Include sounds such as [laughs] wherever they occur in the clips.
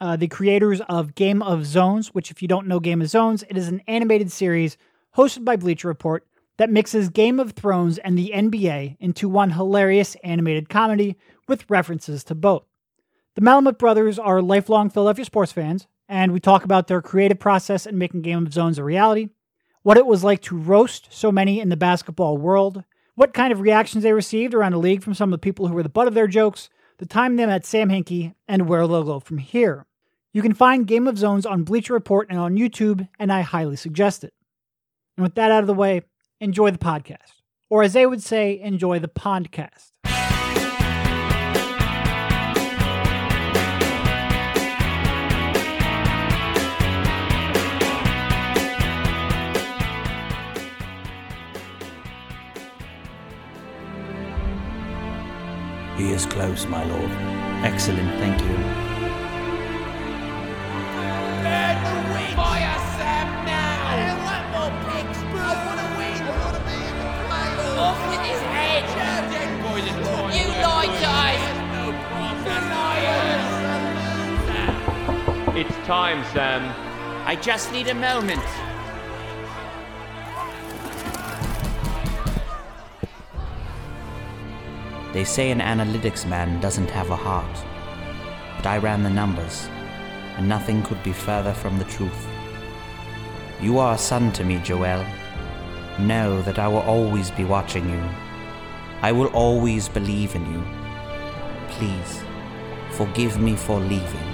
uh, the creators of Game of Zones, which, if you don't know Game of Zones, it is an animated series hosted by Bleacher Report that mixes Game of Thrones and the NBA into one hilarious animated comedy with references to both. The Malamut brothers are lifelong Philadelphia sports fans, and we talk about their creative process in making Game of Zones a reality, what it was like to roast so many in the basketball world, what kind of reactions they received around the league from some of the people who were the butt of their jokes, the time they met Sam Hinkie, and where they'll go from here. You can find Game of Zones on Bleacher Report and on YouTube, and I highly suggest it. And with that out of the way, enjoy the podcast. Or as they would say, enjoy the podcast. He is close, my lord. Excellent, thank you. Fire Sam now! I don't want more pigs! I want to win! I want to be in the playoffs! Off with his head! Dead boiling point! You lied to us! No It's time, Sam. I just need a moment. They say an analytics man doesn't have a heart. But I ran the numbers, and nothing could be further from the truth. You are a son to me, Joel. Know that I will always be watching you. I will always believe in you. Please, forgive me for leaving.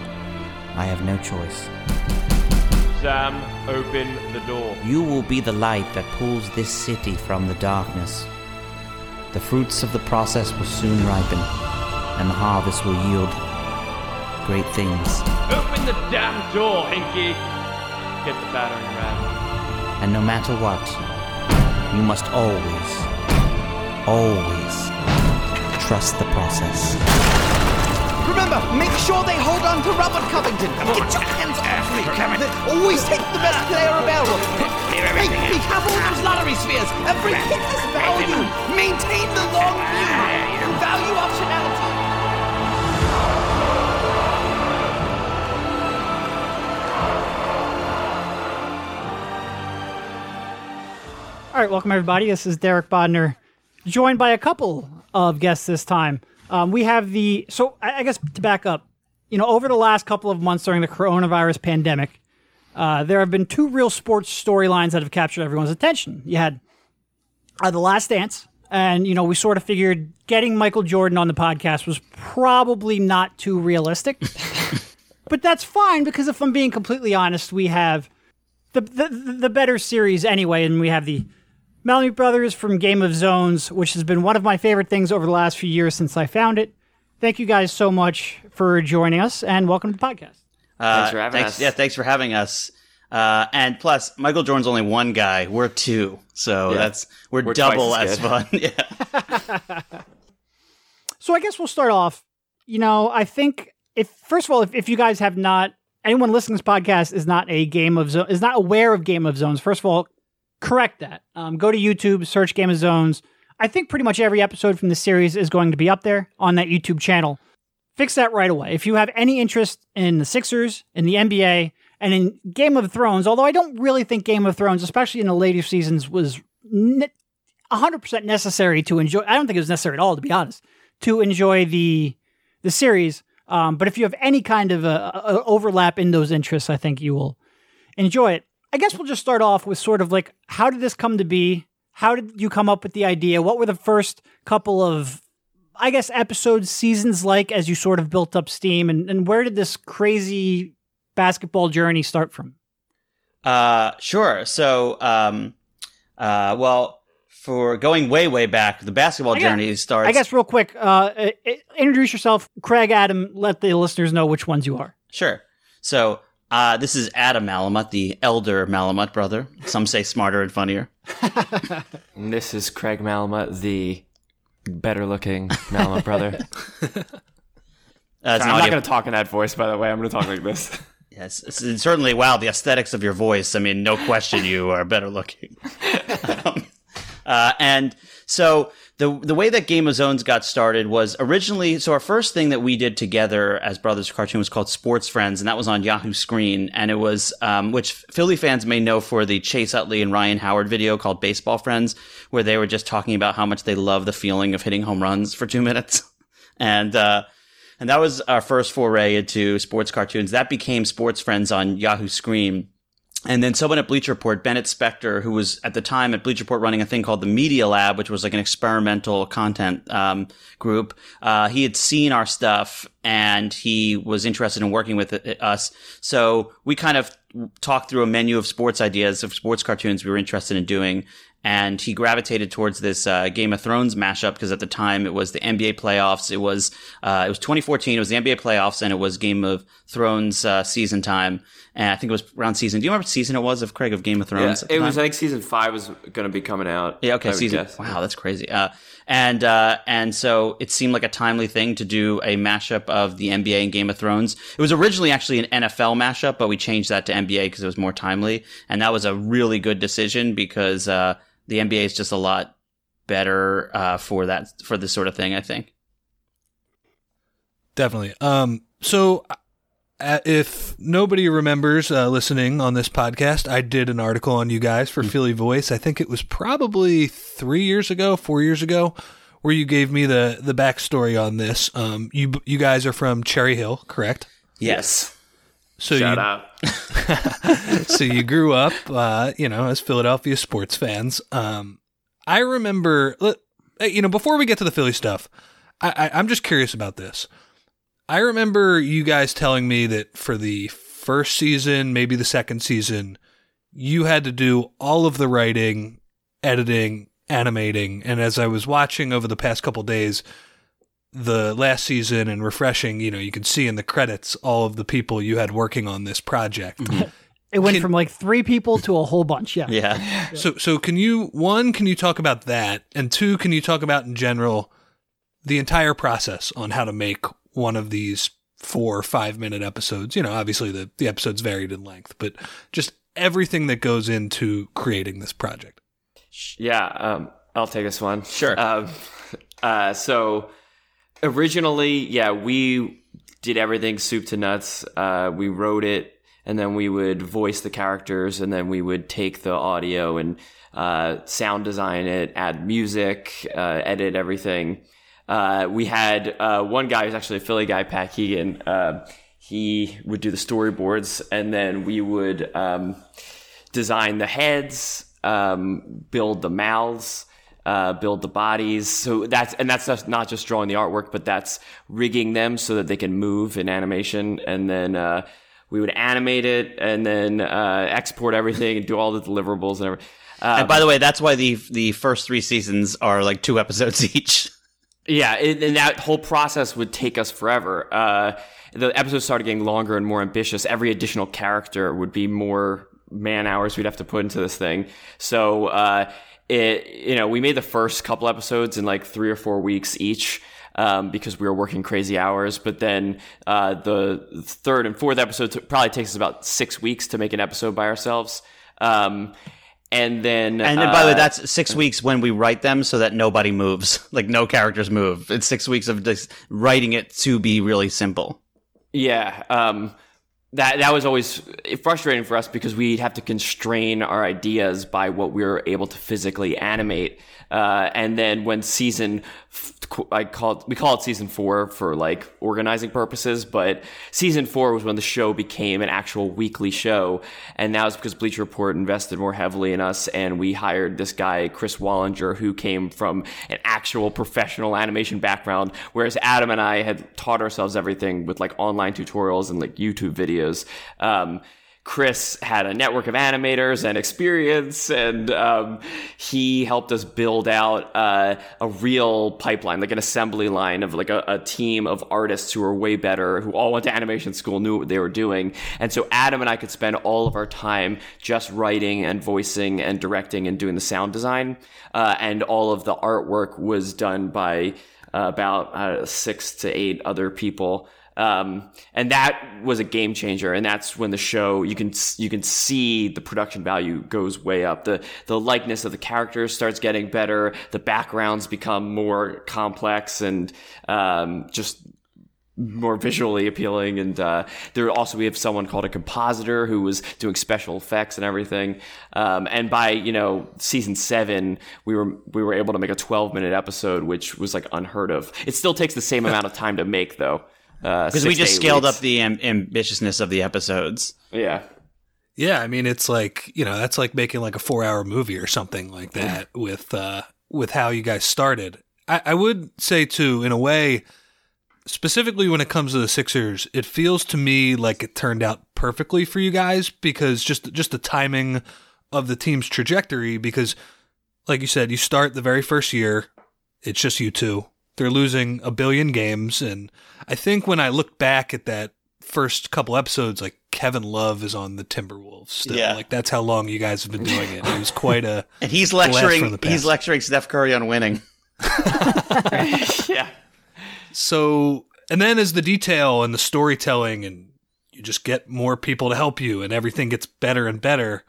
I have no choice. Sam, open the door. You will be the light that pulls this city from the darkness. The fruits of the process will soon ripen, and the harvest will yield great things. Open the damn door, Hinkie! Get the battering ram. And no matter what, you must always, always trust the process. Remember, make sure they hold on to Robert Covington. Get your hands off me. Covington. Always take the best player available. Hey, we have all those lottery spheres. Every hit has value. Maintain the long view. Value optionality. All right, welcome everybody. This is Derek Bodner, joined by a couple of guests this time. Um, we have the so I, guess to back up, you know, over the last couple of months during the coronavirus pandemic, uh, there have been two real sports storylines that have captured everyone's attention. You had uh, the Last Dance, and you know, we sort of figured getting Michael Jordan on the podcast was probably not too realistic, [laughs] but that's fine because if I'm being completely honest, we have the the, the better series anyway, and we have the Malamut Brothers from Game of Zones, which has been one of my favorite things over the last few years since I found it. Thank you guys so much for joining us, and welcome to the podcast. Uh, Thanks for having thanks- us. Yeah, thanks for having us. Uh, and plus, Michael Jordan's only one guy. We're two, so Yeah. that's we're, We're double as as fun. [laughs] yeah. [laughs] So I guess we'll start off. You know, I think if first of all, if, if you guys have not, anyone listening to this podcast is not a Game of Zones, is not aware of Game of Zones. First of all, correct that. Um, go to YouTube, search Game of Zones. I think pretty much every episode from the series is going to be up there on that YouTube channel. Fix that right away. If you have any interest in the Sixers, in the NBA, and in Game of Thrones, although I don't really think Game of Thrones, especially in the later seasons, was ne- 100% necessary to enjoy. I don't think it was necessary at all, to be honest, to enjoy the the series. Um, but if you have any kind of uh uh overlap in those interests, I think you will enjoy it. I guess we'll just start off with sort of like how did this come to be? How did you come up with the idea? What were the first couple of, I guess, episodes, seasons like as you sort of built up steam? And, and where did this crazy basketball journey start from? Uh, sure. So, um, uh, well, for going way, way back, the basketball guess- journey starts. I guess real quick, uh, introduce yourself, Craig, Adam. Let the listeners know which ones you are. Sure. So, uh, this is Adam Malamut, the elder Malamut brother. Some say smarter and funnier. And [laughs] this is Craig Malamut, the better looking Malamut brother. [laughs] Uh, Sorry, I'm not going to talk in that voice, by the way. I'm going to talk like this. [laughs] Yes, certainly wow. The aesthetics of your voice. I mean, no question, you are better looking. um, uh, and so the the way that Game of Zones got started was originally so our first thing that we did together as brothers cartoon was called Sports Friends, and that was on Yahoo Screen, and it was um, which Philly fans may know for the Chase Utley and Ryan Howard video called Baseball Friends, where they were just talking about how much they love the feeling of hitting home runs for two [laughs] minutes, and. uh and that was our first foray into sports cartoons. That became Sports Friends on Yahoo Screen. And then someone at Bleacher Report, Bennett Spector, who was at the time at Bleacher Report running a thing called the Media Lab, which was like an experimental content um, group, uh, he had seen our stuff and he was interested in working with us. So we kind of talked through a menu of sports ideas of sports cartoons we were interested in doing. And he gravitated towards this uh, Game of Thrones mashup because at the time it was the NBA playoffs. It was uh, it was 2014. It was the NBA playoffs and it was Game of Thrones uh, season time. And I think it was around season. Do you remember what season it was of Craig of Game of Thrones? the it was? I think season five was going to be coming out. Yeah, okay, season. Wow, that's crazy. Uh, and uh, and so it seemed like a timely thing to do a mashup of the NBA and Game of Thrones. It was originally actually an NFL mashup, but we changed that to NBA because it was more timely, and that was a really good decision because uh, the NBA is just a lot better uh, for that for this sort of thing. I think. Definitely. Um, so, uh, if nobody remembers uh, listening on this podcast, I did an article on you guys for Philly Voice. I think it was probably three years ago, four years ago, where you gave me the the backstory on this. Um, you you guys are from Cherry Hill, correct? Yes. So Shout you, out. [laughs] so you grew up, uh, you know, as Philadelphia sports fans. Um, I remember, you know, before we get to the Philly stuff, I, I, I'm just curious about this. I remember you guys telling me that for the first season, maybe the second season, you had to do all of the writing, editing, animating, and as I was watching over the past couple days, the last season and refreshing, you know, you could see in the credits all of the people you had working on this project. [laughs] It went Can- from like three people to a whole bunch. Yeah. Yeah. [laughs] So, so can you one? Can you talk about that? And two, can you talk about in general the entire process on how to make one of these four or five minute episodes? You know, obviously the the episodes varied in length, but just everything that goes into creating this project. Yeah, um, I'll take this one. Sure. Um, [laughs] uh, so originally, yeah, we did everything soup to nuts. Uh, we wrote it, and then we would voice the characters, and then we would take the audio and uh, sound design it, add music, uh, edit everything. Uh, we had uh, one guy who's actually a Philly guy, Pat Keegan. Uh, he would do the storyboards, and then we would um, design the heads, um, build the mouths, uh, build the bodies. So that's and that's not just drawing the artwork, but that's rigging them so that they can move in animation, and then. Uh, we would animate it and then uh, export everything and do all the deliverables and everything. Um, and by the way, that's why the the first three seasons are like two episodes [laughs] each. Yeah, it, and that whole process would take us forever. Uh, the episodes started getting longer and more ambitious. Every additional character would be more man hours we'd have to put into this thing. So uh, it you know we made the first couple episodes in like three or four weeks each. Um, because we were working crazy hours, but then uh, the third and fourth episodes probably takes us about six weeks to make an episode by ourselves. Um, and then And then, by the way, uh, that's six weeks when we write them so that nobody moves, [laughs] like no characters move. It's six weeks of just writing it to be really simple. Yeah, um, that that was always frustrating for us because we'd have to constrain our ideas by what we were able to physically animate. Uh, and then when season, I call we call it season four for like organizing purposes, but season four was when the show became an actual weekly show, and that was because Bleacher Report invested more heavily in us, and we hired this guy Chris Wallinger, who came from an actual professional animation background, whereas Adam and I had taught ourselves everything with like online tutorials and like YouTube videos. Um, Chris had a network of animators and experience, and um, he helped us build out uh, a real pipeline, like an assembly line of like a, a team of artists who were way better, who all went to animation school, knew what they were doing. And so Adam and I could spend all of our time just writing and voicing and directing and doing the sound design, uh, and all of the artwork was done by uh, about uh, six to eight other people. Um, and that was a game changer. And that's when the show, you can, you can see the production value goes way up. The, the likeness of the characters starts getting better. The backgrounds become more complex and, um, just more visually appealing. And, uh, there also, we have someone called a compositor who was doing special effects and everything. Um, and by, you know, season seven, we were, we were able to make a 12 minute episode, which was like unheard of. It still takes the same amount of time to make though. Uh, Because we just scaled weeks. up the am- ambitiousness of the episodes. Yeah. Yeah, I mean it's like, you know, that's like making like a 4-hour movie or something like that [laughs] with uh with how you guys started. I, I would say too, in a way, specifically when it comes to the Sixers, it feels to me like it turned out perfectly for you guys because just just the timing of the team's trajectory because like you said, you start the very first year, it's just you two. They're losing a billion games and I think when I look back at that first couple episodes like Kevin Love is on the Timberwolves still. Yeah. Like that's how long you guys have been doing it. It was quite a [laughs] And he's lecturing. He's lecturing Steph Curry on winning. [laughs] yeah. So, and then as the detail and the storytelling, and you just get more people to help you, and everything gets better and better.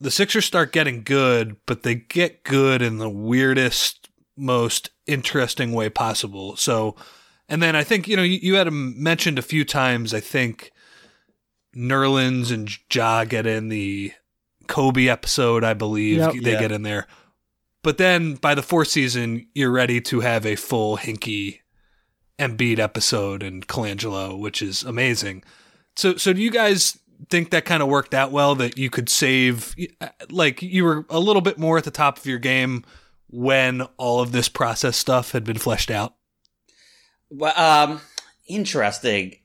The Sixers start getting good, but they get good in the weirdest, most interesting way possible. So, and then I think you know you, you had mentioned a few times. I think Nerlens and Ja get in the Kobe episode. I believe Yep. they Yeah. get in there. But then by the fourth season, you're ready to have a full Hinkie Embiid episode and Colangelo, which is amazing. So, so do you guys think that kind of worked out well? That you could save, uh, like, you were a little bit more at the top of your game when all of this process stuff had been fleshed out. Well, um, interesting.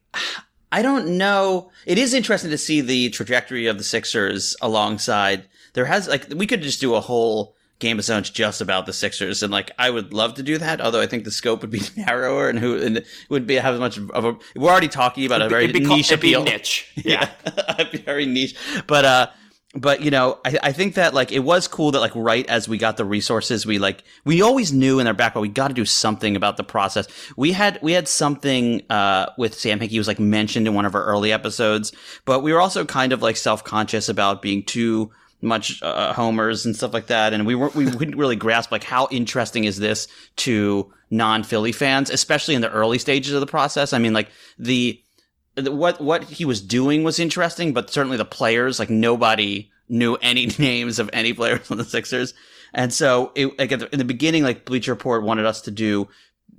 I don't know. It is interesting to see the trajectory of the Sixers alongside. There has like we could just do a whole Game of Zones just about the Sixers, and like I would love to do that. Although I think the scope would be [laughs] narrower, and who and it would be have as much of a. We're already talking about a It'd be- very it'd be niche it'd be appeal. niche. [laughs] Yeah, [laughs] very niche. But uh, but you know, I, I think that like it was cool that like right as we got the resources, we like we always knew in our background we got to do something about the process. We had we had something uh with Sam Hinkie was like mentioned in one of our early episodes, but we were also kind of like self conscious about being too much uh, homers and stuff like that, and we weren't we wouldn't really grasp like how interesting is this to non Philly fans, especially in the early stages of the process. I mean, like the- what what he was doing was interesting, but certainly the players, like nobody knew any [laughs] names of any players on the Sixers, and so it, like in the beginning, like Bleacher Report wanted us to do.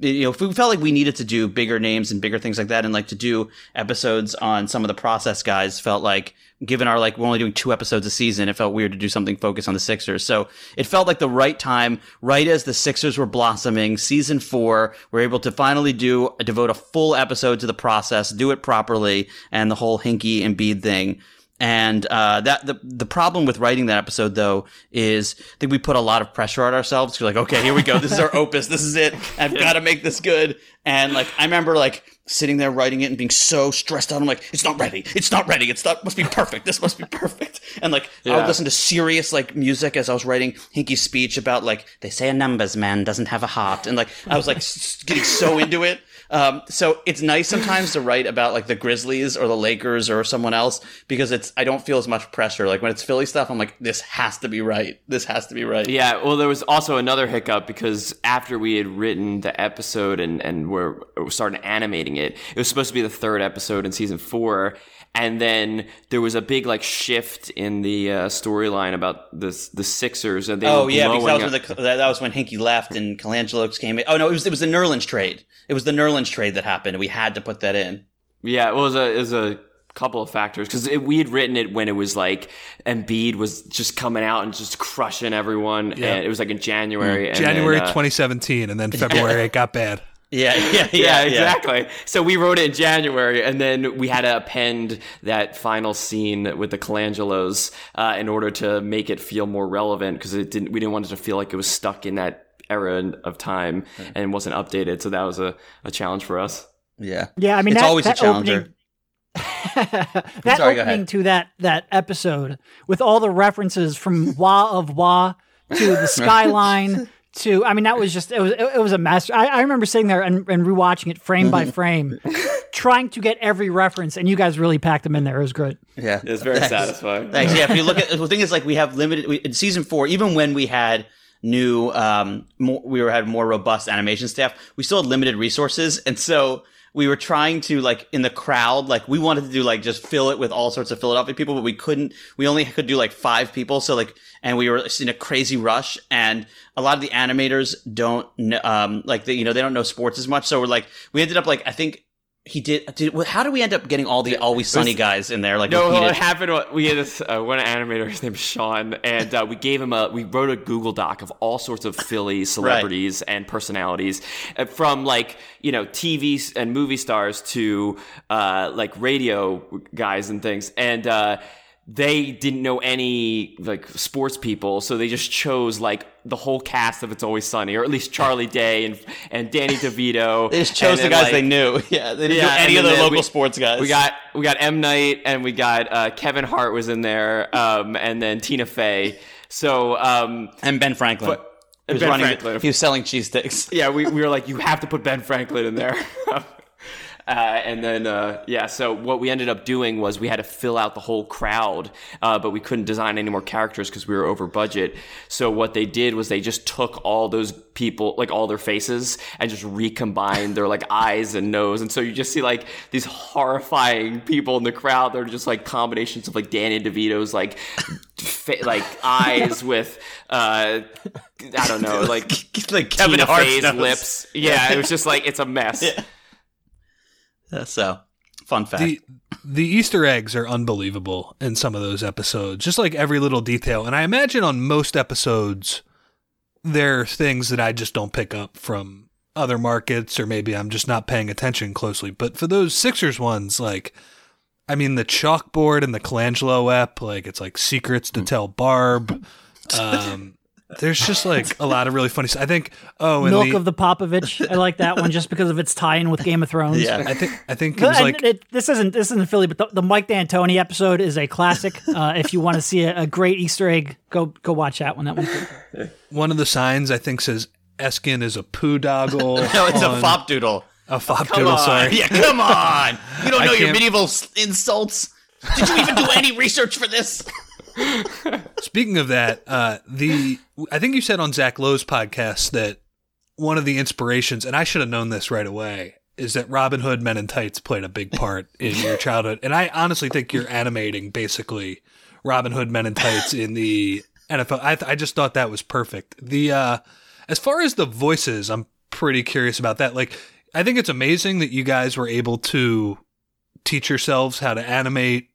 You know, if we felt like we needed to do bigger names and bigger things like that, and like to do episodes on some of the process guys felt like, given our like we're only doing two episodes a season, it felt weird to do something focused on the Sixers. So it felt like the right time, right as the Sixers were blossoming. Season four, we're able to finally do devote a full episode to the process, do it properly, and the whole Hinkie and Bead thing. And uh, that the the problem with writing that episode though is I think we put a lot of pressure on ourselves. We're like, okay, here we go. This is our [laughs] opus. This is it. I've got to make this good. And like I remember like sitting there writing it and being so stressed out. I'm like, it's not ready. It's not ready. It's not, must be perfect. This must be perfect. And like, I would listen to serious like music as I was writing Hinkie's speech about like, they say a numbers man doesn't have a heart. And like, I was like getting so into it. Um, so it's nice sometimes to write about like the Grizzlies or the Lakers or someone else because it's, I don't feel as much pressure. Like when it's Philly stuff, I'm like, this has to be right. This has to be right. Yeah, well, there was also another hiccup because after we had written the episode and and we're we started animating it, it was supposed to be the third episode in season four, and then there was a big like shift in the uh, storyline about the the Sixers and they Oh were yeah, because that was, up- when the, that that was when Hinkie left and Colangelo's came in. Oh no, it was it was the Nerlens trade. It was the Nerlens trade that happened. and We had to put that in. Yeah, it was a it was a couple of factors because we had written it when it was like Embiid was just coming out and just crushing everyone, Yeah. and it was like in January. and January then, uh, 2017, and then [laughs] February it got bad. [laughs] Yeah, yeah, yeah, yeah, exactly. So we wrote it in January, and then we had to append that final scene with the Colangelos uh, in order to make it feel more relevant because it didn't. We didn't want it to feel like it was stuck in that era of time and wasn't updated. So that was a, a challenge for us. Yeah, Yeah, I mean it's that, always that a challenger. [laughs] opening, that Sorry, opening to that that episode with all the references from Wah of Wah to the [laughs] skyline to I mean that was just it was it, it was a mess I, I remember sitting there and, and rewatching it frame by [laughs] frame, trying to get every reference, and you guys really packed them in there. It was great. Yeah, it was very Thanks. satisfying. Thanks. Yeah, if you look at the thing is like we have limited we, in season four. Even when we had new, um, more, we were had more robust animation staff. We still had limited resources, and so we were trying to like in the crowd, like we wanted to do like just fill it with all sorts of Philadelphia people, but we couldn't. We only could do like five people. So like, and we were in a crazy rush, and a lot of the animators don't, um, like the, you know they don't know sports as much. So we're like, we ended up like I think. He did. Did how do we end up getting all the Always Sunny guys in there? Like no, repeated? what happened? We had this uh, one animator. His name is Sean, and uh, we gave him a. We wrote a Google Doc of all sorts of Philly celebrities and personalities, uh, from like you know TV and movie stars to uh, like radio guys and things, and. Uh, they didn't know any like sports people, so they just chose like the whole cast of It's Always Sunny, or at least Charlie [laughs] Day and and Danny DeVito. They just chose the guys like- they knew. [laughs] Yeah, they didn't do and any of the local we- sports guys. We got we got M Night and we got uh, Kevin Hart was in there, um, and then Tina Fey. So um, and Ben Franklin. But- he was running. He was selling cheese sticks. yeah, we, we were like, you have to put Ben Franklin in there. [laughs] Uh, and then, uh, yeah, so what we ended up doing was we had to fill out the whole crowd, uh, but we couldn't design any more characters because we were over budget. So what they did was they just took all those people, like all their faces, and just recombined their like [laughs] eyes and nose. And so you just see like these horrifying people in the crowd. They're just like combinations of like Danny DeVito's like, fa- like [laughs] eyes with, uh, I don't know, [laughs] like, like Kevin Hart's lips. Yeah, it was just like it's a mess. Yeah, [laughs] so, fun fact. The the Easter eggs are unbelievable in some of those episodes. Just like every little detail. And I imagine on most episodes there are things that I just don't pick up from other markets or maybe I'm just not paying attention closely. But for those Sixers ones, like I mean the chalkboard and the Colangelo app, like it's like secrets to tell Barb. [laughs] Um there's just like a lot of really funny stuff. I think oh and Milk the, of the Popovich. I like that one just because of its tie-in with Game of Thrones. Yeah. I think I think it was like it, this isn't this isn't Philly, but the, the Mike D'Antoni episode is a classic. Uh, if you want to see a, a great Easter egg, go go watch that one. That one's good. One of the signs I think says Eskin is a poo doggle. [laughs] no, it's a on- fop doodle. A fop Come doodle, on. sorry. Yeah, come on. [laughs] You don't I know your medieval insults. Did you even do any research for this? Speaking of that, uh, the I think you said on Zach Lowe's podcast that one of the inspirations, and I should have known this right away, is that Robin Hood Men in Tights played a big part in your childhood. And I honestly think you're animating basically Robin Hood Men in Tights in the NFL. I, th- I just thought that was perfect. The uh, as far as the voices, I'm pretty curious about that. Like, I think it's amazing that you guys were able to teach yourselves how to animate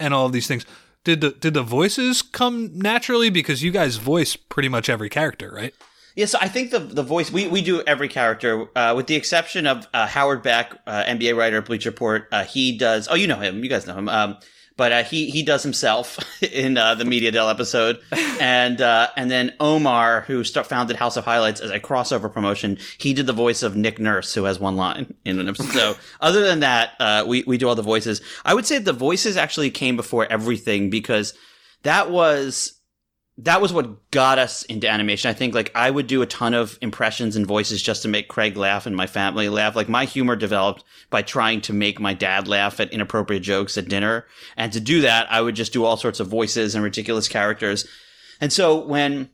and all of these things. Did the did the voices come naturally because you guys voice pretty much every character, right? Yeah, so I think the the voice we, we do every character uh, with the exception of uh, Howard Beck, uh, NBA writer, Bleacher Report. Uh, he does. Oh, you know him. You guys know him. Um, but uh, he he does himself [laughs] in uh, the Media Dell episode, and uh, and then Omar, who founded House of Highlights as a crossover promotion, he did the voice of Nick Nurse, who has one line in an episode. so other than that, uh, we we do all the voices. I would say the voices actually came before everything because that was that was what got us into animation. I think like I would do a ton of impressions and voices just to make Craig laugh and my family laugh. Like my humor developed by trying to make my dad laugh at inappropriate jokes at dinner. And to do that, I would just do all sorts of voices and ridiculous characters. And so when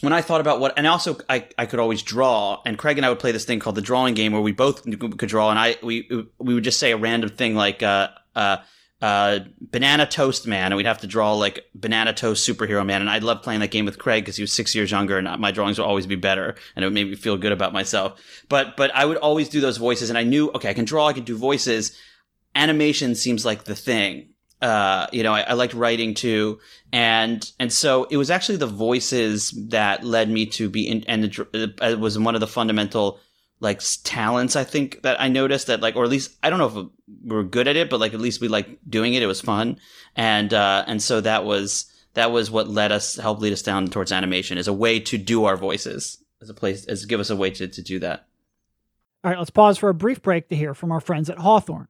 when I thought about what, and also I, I could always draw, and Craig and I would play this thing called the drawing game where we both could draw, and I we we would just say a random thing like uh uh uh, Banana Toast Man, and we'd have to draw like Banana Toast Superhero Man. And I loved playing that game with Craig because he was six years younger, and my drawings would always be better, and it would make me feel good about myself. But but I would always do those voices, and I knew okay, I can draw, I can do voices. Animation seems like the thing. Uh, you know, I, I liked writing too, and and so it was actually the voices that led me to be in, and it uh, was one of the fundamental like talents I think that I noticed that like or at least I don't know if we are good at it but like at least we like doing it it was fun. And uh and so that was that was what led us help lead us down towards animation as a way to do our voices as a place as give us a way to, to do that. All right let's pause for a brief break to hear from our friends at Hawthorne.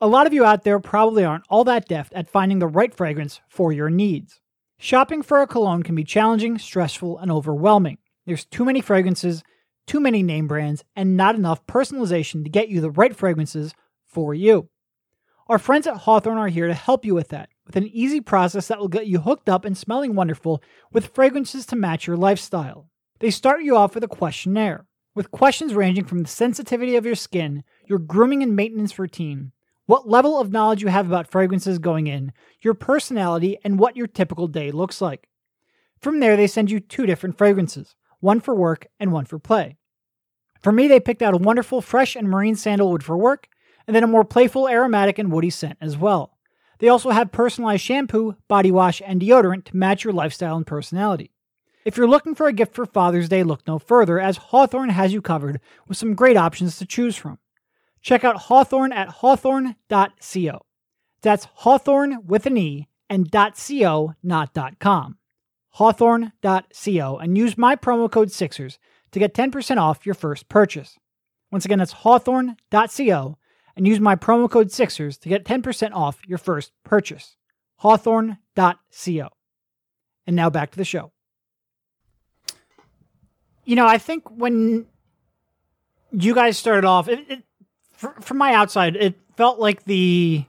A lot of you out there probably aren't all that deft at finding the right fragrance for your needs. Shopping for a cologne can be challenging stressful and overwhelming. There's too many fragrances too many name brands, and not enough personalization to get you the right fragrances for you. Our friends at Hawthorne are here to help you with that, with an easy process that will get you hooked up and smelling wonderful with fragrances to match your lifestyle. They start you off with a questionnaire, with questions ranging from the sensitivity of your skin, your grooming and maintenance routine, what level of knowledge you have about fragrances going in, your personality, and what your typical day looks like. From there, they send you two different fragrances one for work and one for play. For me, they picked out a wonderful fresh and marine sandalwood for work, and then a more playful aromatic and woody scent as well. They also have personalized shampoo, body wash, and deodorant to match your lifestyle and personality. If you're looking for a gift for Father's Day, look no further, as Hawthorne has you covered with some great options to choose from. Check out Hawthorne at hawthorne.co. That's Hawthorne with an E and .co, not .com hawthorne.co and use my promo code Sixers to get 10% off your first purchase. Once again, that's hawthorne.co and use my promo code Sixers to get 10% off your first purchase. Hawthorne.co. And now back to the show. You know, I think when you guys started off, it, it, from my outside, it felt like the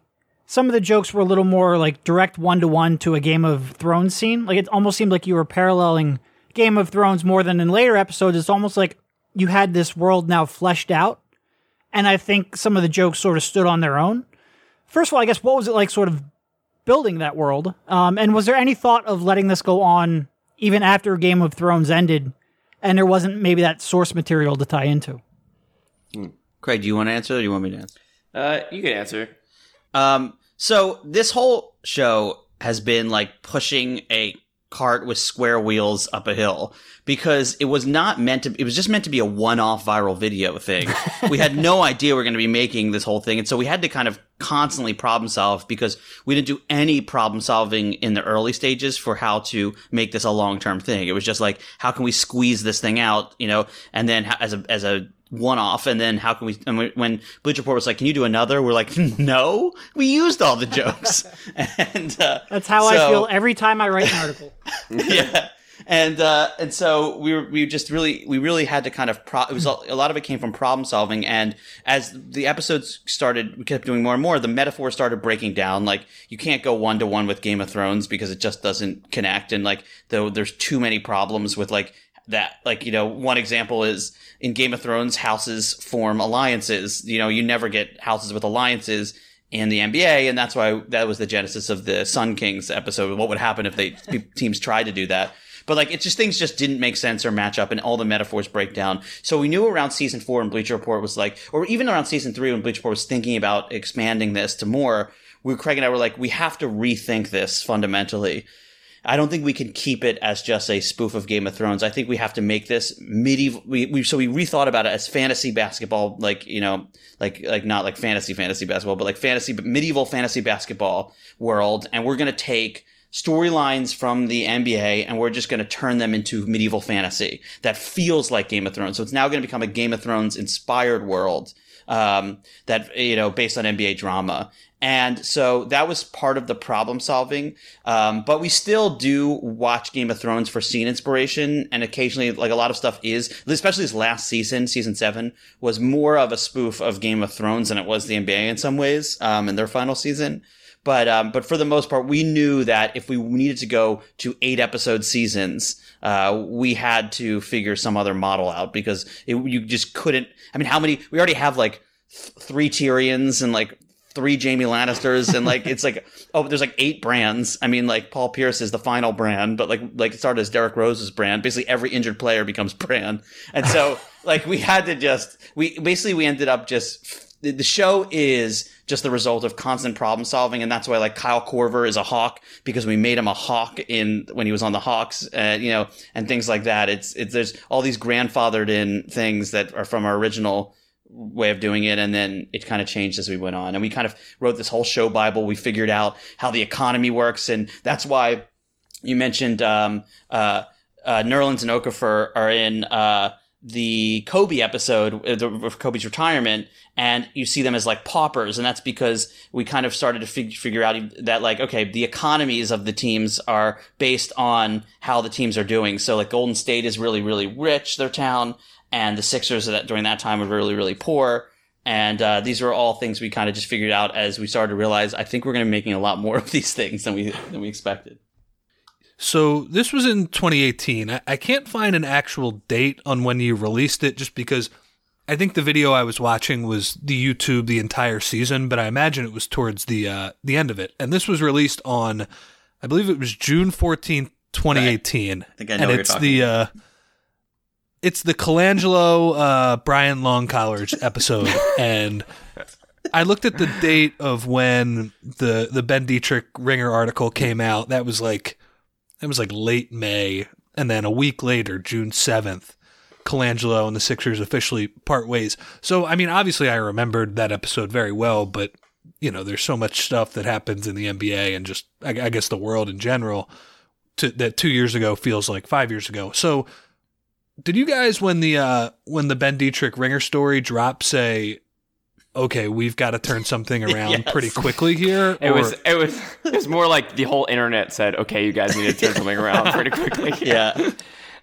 some of the jokes were a little more like direct one to one to a Game of Thrones scene. Like it almost seemed like you were paralleling Game of Thrones more than in later episodes. It's almost like you had this world now fleshed out. And I think some of the jokes sort of stood on their own. First of all, I guess what was it like sort of building that world? Um, and was there any thought of letting this go on even after Game of Thrones ended and there wasn't maybe that source material to tie into? Craig, do you want to answer or do you want me to answer? Uh, you can answer. Um, so this whole show has been like pushing a cart with square wheels up a hill because it was not meant to it was just meant to be a one-off viral video thing. [laughs] We had no idea we are going to be making this whole thing and so we had to kind of constantly problem solve because we didn't do any problem solving in the early stages for how to make this a long-term thing. It was just like how can we squeeze this thing out you know? And then as a as a one off, and then how can we? And when Bleacher Report was like, "Can you do another?" We're like, [laughs] "No, we used all the jokes." [laughs] and uh, that's how so, I feel every time I write an article. [laughs] yeah, and uh, and so we were we just really we really had to kind of pro- it was a, a lot of it came from problem solving, and as the episodes started, we kept doing more and more. The metaphor started breaking down. Like you can't go one to one with Game of Thrones because it just doesn't connect, and like though there's too many problems with like that like you know one example is in game of thrones houses form alliances. You know you never get houses with alliances in the nba and that's why that was the genesis of the sun kings episode what would happen if they [laughs] teams tried to do that. But like it's just things just didn't make sense or match up and all the metaphors break down. So we knew around season four and bleacher report was like or even around season three when bleacher report was thinking about expanding this to more we craig and i were like we have to rethink this fundamentally I don't think we can keep it as just a spoof of Game of Thrones. I think we have to make this medieval. We, we so we rethought about it as fantasy basketball, like you know, like like not like fantasy fantasy basketball, but like fantasy but medieval fantasy basketball world, and we're gonna take storylines from the NBA and we're just going to turn them into medieval fantasy that feels like Game of Thrones. So it's now going to become a Game of Thrones inspired world um, that you know based on NBA drama. And so that was part of the problem solving. Um, but we still do watch Game of Thrones for scene inspiration. And occasionally, like a lot of stuff is, especially this last season, season seven, was more of a spoof of Game of Thrones than it was the NBA in some ways, um, in their final season. But, um, but for the most part, we knew that if we needed to go to eight episode seasons, uh, we had to figure some other model out because it, you just couldn't. I mean, how many? We already have like th- three Tyrions and like three Jaime Lannisters and like it's like oh there's like eight brands. I mean like Paul Pierce is the final brand, but like like it started as Derrick Rose's brand. Basically every injured player becomes brand. And so [laughs] like we had to just we basically we ended up just the show is just the result of constant problem solving, and that's why like Kyle Korver is a hawk because we made him a hawk in when he was on the Hawks, uh, you know, and things like that. It's it's there's all these grandfathered in things that are from our original way of doing it and then it kind of changed as we went on and we kind of wrote this whole show bible we figured out how the economy works and that's why you mentioned um, uh, uh, Nerlens and Okafor are in uh, the Kobe episode of Kobe's retirement, and you see them as like paupers, and that's because we kind of started to fig- figure out that like okay, the economies of the teams are based on how the teams are doing. So like Golden State is really really rich, their town, and the Sixers that during that time were really really poor. And uh, these were all things we kind of just figured out as we started to realize. I think we're going to be making a lot more [laughs] of these things than we than we expected. So this was in 2018. I, I can't find an actual date on when you released it, just because I think the video I was watching was the YouTube the entire season, but I imagine it was towards the uh, the end of it. And this was released on, I believe it was June 14th, 2018. Right. I think I know and it's you're the uh, it's the Colangelo uh, Brian Longcollar's episode, [laughs] and I looked at the date of when the the Ben Detrick Ringer article came out. That was like that was like late May, and then a week later, June seventh, Colangelo and the Sixers officially part ways. So I mean, obviously, I remembered that episode very well, but you know, there's so much stuff that happens in the NBA and just I, I guess the world in general. To, that two years ago feels like five years ago. So did you guys when the uh when the Ben Detrick Ringer story dropped say okay, we've got to turn something [laughs] around Yes. pretty quickly here? It or- was it was it was more like the whole internet said, "Okay, you guys need to turn something around pretty quickly." [laughs] Yeah.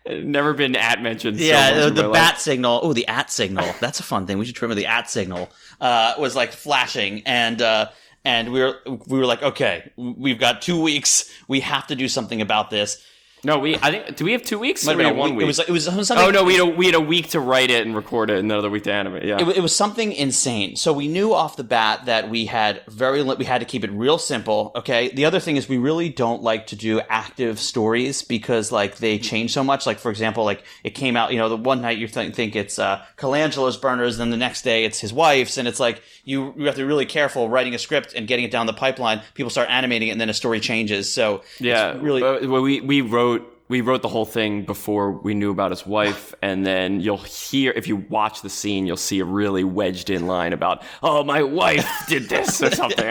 Never been at mentioned. so yeah, much the, the bat life. signal. Oh, the at signal. That's a fun thing. We should remember the at signal. Uh, was like flashing, and uh, and we were we were like, okay, we've got two weeks. We have to do something about this. No, we. I think. Do we have two weeks? Might Or we have one week. It was- it was something- Oh no, we had a, we had a week to write it and record it, and another week to animate. Yeah. It, it was something insane. So we knew off the bat that we had very li- we had to keep it real simple. Okay. The other thing is we really don't like to do active stories because like they change so much. Like for example, like it came out, you know, the one night you think think it's uh, Colangelo's burners, then the next day it's his wife's, and it's like you you have to be really careful writing a script and getting it down the pipeline. People start animating it, and then a story changes. So Yeah, it's really. uh, well, we we wrote we wrote the whole thing before we knew about his wife, and then you'll hear if you watch the scene, you'll see a really wedged in line about, "Oh, my wife did this" or something.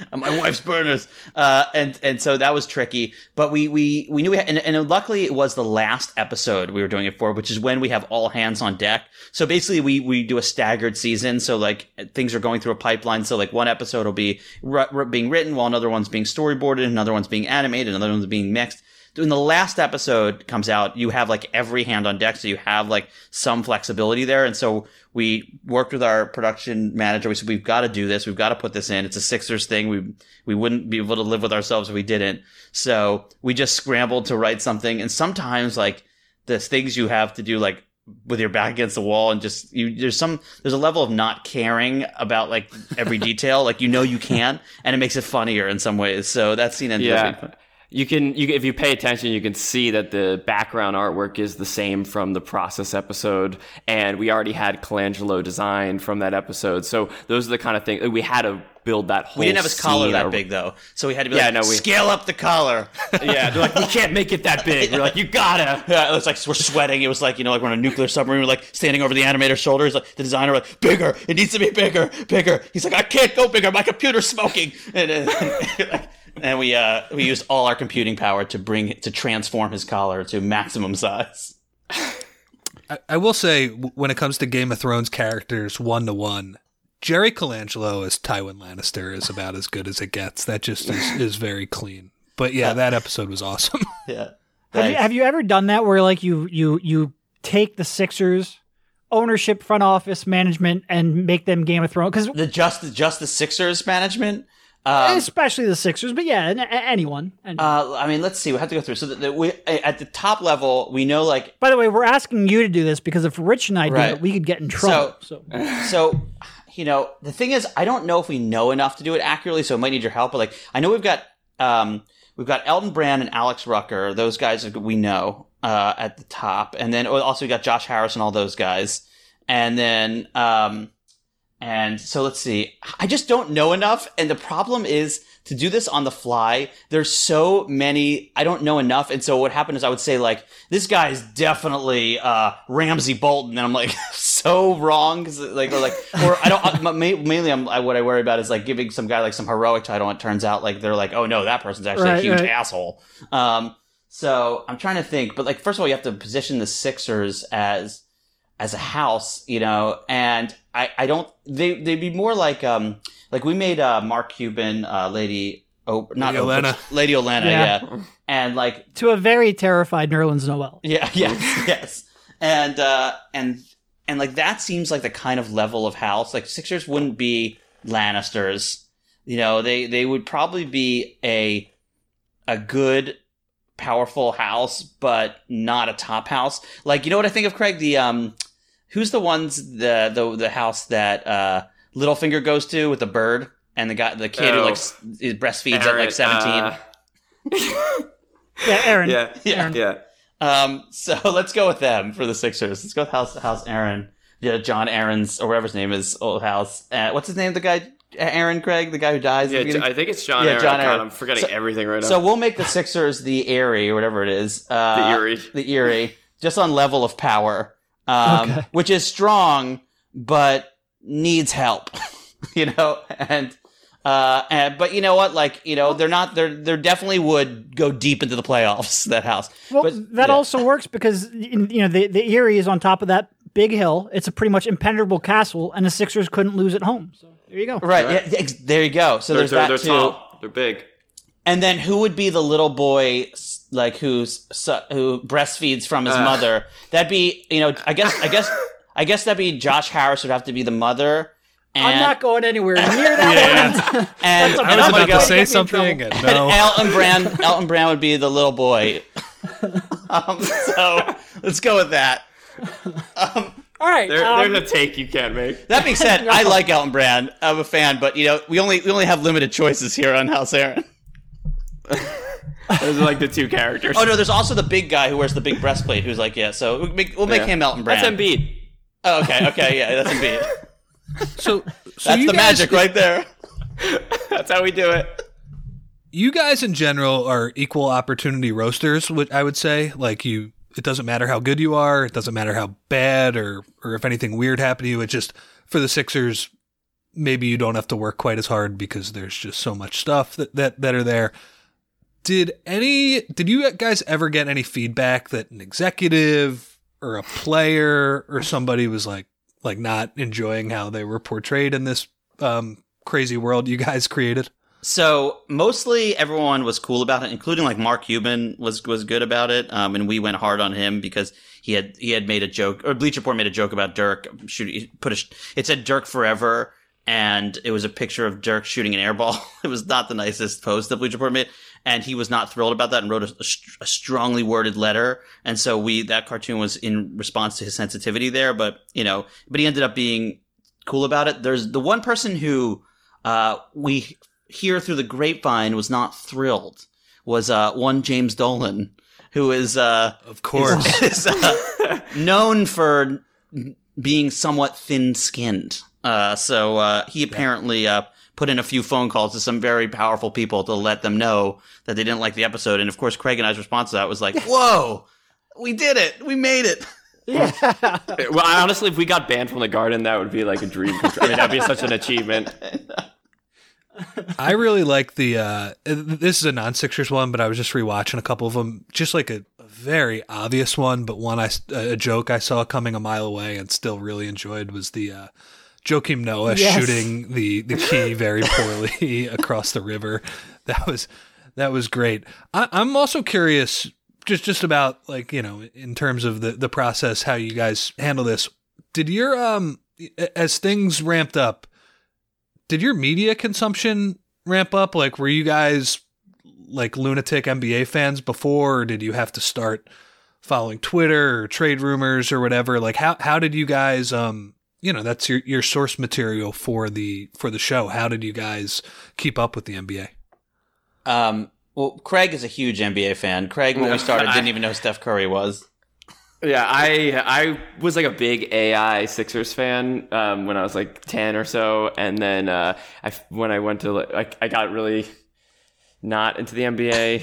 [laughs] my wife's burners. Uh, and and so that was tricky. But we we we knew we had, and, and luckily it was the last episode we were doing it for, which is when we have all hands on deck. So basically we we do a staggered season. So like things are going through a pipeline. So like one episode will be r- r- being written while another one's being storyboarded, another one's being animated, another one's being mixed. When the last episode comes out, you have like every hand on deck, so you have like some flexibility there. And so we worked with our production manager. We said we've got to do this. We've got to put this in. It's a Sixers thing. We we wouldn't be able to live with ourselves if we didn't. So we just scrambled to write something. And sometimes like the things you have to do, like with your back against the wall and just you there's some there's a level of not caring about like every detail like you know you can and it makes it funnier in some ways so that scene ended Yeah. You can, you, if you pay attention, you can see that the background artwork is the same from the process episode, and we already had Colangelo design from that episode. So those are the kind of things we had to build that whole. We didn't have his collar that ar- big though, so we had to be Yeah, like, no, we- scale up the collar. [laughs] yeah, they're like, we can't make it that [laughs] big. We're like, you gotta. Yeah, it was like we're sweating. It was like you know, like we're on a nuclear submarine. We're like standing over the animator's shoulders. Like the designer, like bigger. It needs to be bigger, bigger. He's like, I can't go bigger. My computer's smoking. And, and, [laughs] and we uh we used all our computing power to bring to transform his collar to maximum size. I, I will say, when it comes to Game of Thrones characters one to one, Jerry Colangelo as Tywin Lannister is about as good as it gets. That just is, [laughs] is very clean. But yeah, that episode was awesome. [laughs] Yeah. Have you, have you ever done that where like you you you take the Sixers ownership, front office, management, and make them Game of Thrones? Because the just just the Sixers management. Um, especially the Sixers, but yeah, a- a- anyone. Uh, I mean, let's see. We have to go through. So that we at the top level, we know like by the way, we're asking you to do this because if Rich and I do Right. it, we could get in trouble. So, so you know the thing is i don't know if we know enough to do it accurately so it might need your help but like i know we've got um we've got elton brand and alex rucker those guys we know uh at the top and then also we got josh harris and all those guys and then um and so let's see. I just don't know enough. And the problem is to do this on the fly there's so many i don't know enough. And so what happened is i would say like this guy is definitely uh ramsey bolton. And i'm like [laughs] so wrong. 'cause, like or like or i don't uh, ma- mainly I'm, I, what i worry about is like giving some guy like some heroic title. And it turns out like they're like oh no that person's actually a huge right. asshole. Um so i'm trying to think. But like first of all you have to position the sixers as as a house, you know, and I, I don't they they'd be more like um like we made uh Mark Cuban uh Lady oh not Lady Oprah, Olenna. Lady Olenna Yeah. yeah. and like to a very terrified Nerlens Noel. yeah [laughs] yes yes and uh and and like that seems like the kind of level of house like Sixers wouldn't be Lannisters you know they they would probably be a a good powerful house but not a top house like you know what I think of Craig the um who's the ones the the the house that uh Littlefinger goes to with the bird and the guy the kid who Oh. like s- breastfeeds at like 17 uh, Yeah, Arryn. [laughs] yeah, Yeah. yeah. Um, so [laughs] let's go with them for the Sixers. Let's go with House House Arryn. Yeah, John Arryn's or whatever his name is, old house. Uh, what's his name? The guy Arryn Craig, the guy who dies. Yeah. I think it's John Yeah, Arryn. John God, I'm forgetting So- everything right now. So we'll make the Sixers the Eyrie or whatever it is. Uh, The Eyrie. The Eyrie. Just on level of power. Um, Okay. which is strong, but needs help. [laughs] you know? And uh and but you know what? Like, you know, they're not they're they're definitely would go deep into the playoffs, [laughs] that house. Well, But- that yeah. also works because you know the the Eyrie is on top of that big hill. It's a pretty much impenetrable castle, and the Sixers couldn't lose at home. So there you go. Right. Yeah, ex- there you go. So they're, there's they're, that they're too. tall. They're big. And then who would be the little boy s- like who's su- who breastfeeds from his Ugh. mother? That'd be you know I guess I guess [laughs] I guess that'd be Josh Harris would have to be the mother. And, I'm not going anywhere near that [laughs] one. [laughs] and, That's a- and I was about go- to say Get me in something, trouble. and and no. Elton Brand Elton Brand would be the little boy. um, so let's go with that. Um, All right. There, um, there's a take you can't make. that being said, I like Elton Brand. I'm a fan, but you know we only we only have limited choices here on House Arryn. Those are like the two characters. Oh no, there's also the big guy who wears the big breastplate. Who's like, yeah. So we'll make, we'll make Yeah. him Elton Brand. That's Embiid. Oh, okay, okay, yeah, that's Embiid. [laughs] So, so That's the guys- magic right there. [laughs] That's how we do it. You guys in general are equal opportunity roasters, which I would say. Like you, it doesn't matter how good you are. It doesn't matter how bad or or if anything weird happened to you. It just for the Sixers, maybe you don't have to work quite as hard because there's just so much stuff that that, that are there. Did any did you guys ever get any feedback that an executive or a player or somebody was like like not enjoying how they were portrayed in this um, crazy world you guys created? So mostly everyone was cool about it, including like Mark Cuban was was good about it, um, and we went hard on him because he had he had made a joke, or Bleacher Report made a joke about Dirk shooting. Put a it said Dirk forever, and it was a picture of Dirk shooting an airball. [laughs] it was not the nicest post that Bleacher Report made, and he was not thrilled about that and wrote a, a a strongly worded letter. And so we that cartoon was in response to his sensitivity there, but you know, but he ended up being cool about it. There's the one person who uh, we hear through the grapevine was not thrilled was uh, one James Dolan, who is uh, Of course. is, uh, known for being somewhat thin-skinned. Uh, so uh, he apparently uh, put in a few phone calls to some very powerful people to let them know that they didn't like the episode. And of course, Craig and I's response to that was like, [laughs] "Whoa, we did it! We made it!" [laughs] [laughs] well, honestly, if we got banned from the garden, that would be like a dream. I mean, that'd be such an achievement. I really like the. Uh, this is a non Sixers one, but I was just rewatching a couple of them. Just like a, a very obvious one, but one I a joke I saw coming a mile away and still really enjoyed was the uh, Joakim Noah Yes. shooting the the [laughs] key very poorly [laughs] across the river. That was that was great. I, I'm also curious, just just about like you know, in terms of the the process, how you guys handle this. Did your um as things ramped up? did your media consumption ramp up? Like, were you guys like lunatic NBA fans before, or did you have to start following Twitter or trade rumors or whatever? Like, how how did you guys um you know that's your your source material for the for the show? How did you guys keep up with the NBA? Um, well, Craig is a huge NBA fan. Craig, when we [laughs] started, didn't even know Steph Curry was. Yeah, I I was like a big AI Sixers fan um, when I was like ten or so, and then uh, I when I went to like I got really not into the NBA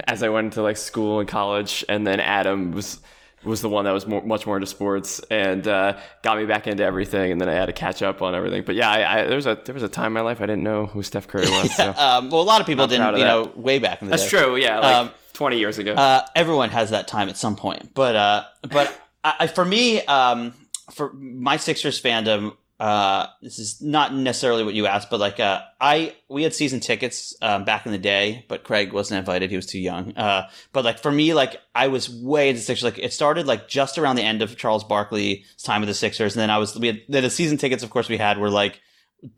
[laughs] as I went into like school and college, and then Adam was was the one that was more, much more into sports and uh, got me back into everything, and then I had to catch up on everything. But yeah, I, I, there was a there was a time in my life I didn't know who Steph Curry was. [laughs] So. Um, well, a lot of people I'm didn't, you that. know, way back in the day. That's day. true. Yeah, like Um, twenty years ago. Uh, everyone has that time at some point, but uh, but I- for me, um, for my Sixers fandom, uh, this is not necessarily what you asked, but like uh, I we had season tickets um, back in the day, but Craig wasn't invited; he was too young. Uh, but like for me, like I was way into Sixers. Like it started like just around the end of Charles Barkley's time with the Sixers, and then I was we had the season tickets. Of course, we had were like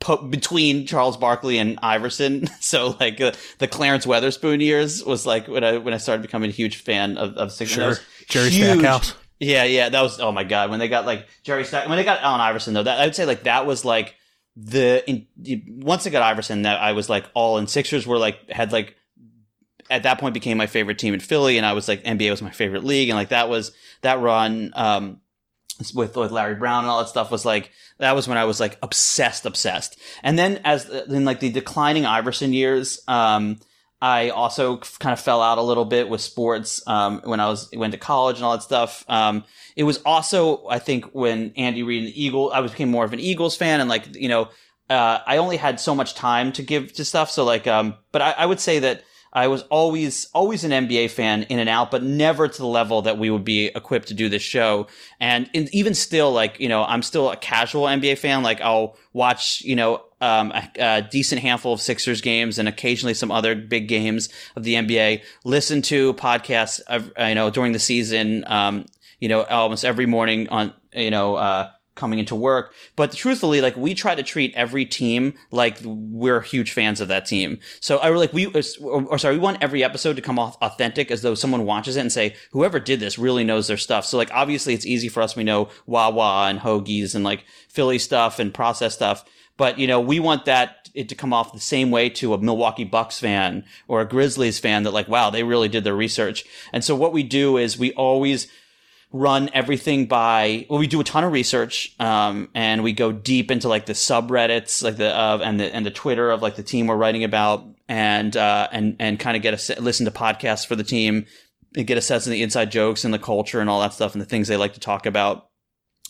po- between Charles Barkley and Iverson. [laughs] So like uh, the Clarence Weatherspoon years was like when I when I started becoming a huge fan of of Sixers. Sure. Jerry huge. Stackhouse. Yeah, yeah, that was oh my god when they got like Jerry Stack when they got Allen Iverson though that I would say like that was like the in, once they got Iverson that I was like all in. Sixers were like had like at that point became my favorite team in Philly and I was like NBA was my favorite league and like that was that run um with with Larry Brown and all that stuff was like that was when I was like obsessed obsessed. And then as in like the declining Iverson years um I also kind of fell out a little bit with sports um, when I was went to college and all that stuff. Um, it was also, I think, when Andy Reid and the Eagles, I became more of an Eagles fan, and like you know, uh, I only had so much time to give to stuff. So like, um, but I, I would say that I was always always an NBA fan in and out, but never to the level that we would be equipped to do this show. And in, even still, like you know, I'm still a casual NBA fan. Like I'll watch, you know, um, a, a decent handful of Sixers games and occasionally some other big games of the NBA. Listen to podcasts, of, uh, you know, during the season. Um, you know, almost every morning on, you know, uh, coming into work. But truthfully, like we try to treat every team like we're huge fans of that team. So I like we, uh, or, or sorry, we want every episode to come off authentic as though someone watches it and say, whoever did this really knows their stuff. So like obviously it's easy for us. We know Wawa and Hoagies and like Philly stuff and process stuff. But you know, we want that it to come off the same way to a Milwaukee Bucks fan or a Grizzlies fan that like, wow, they really did their research. And so what we do is we always run everything by well we do a ton of research um, and we go deep into like the subreddits like the uh, and the and the twitter of like the team we're writing about and uh, and and kind of get a listen to podcasts for the team and get a sense of the inside jokes and the culture and all that stuff and the things they like to talk about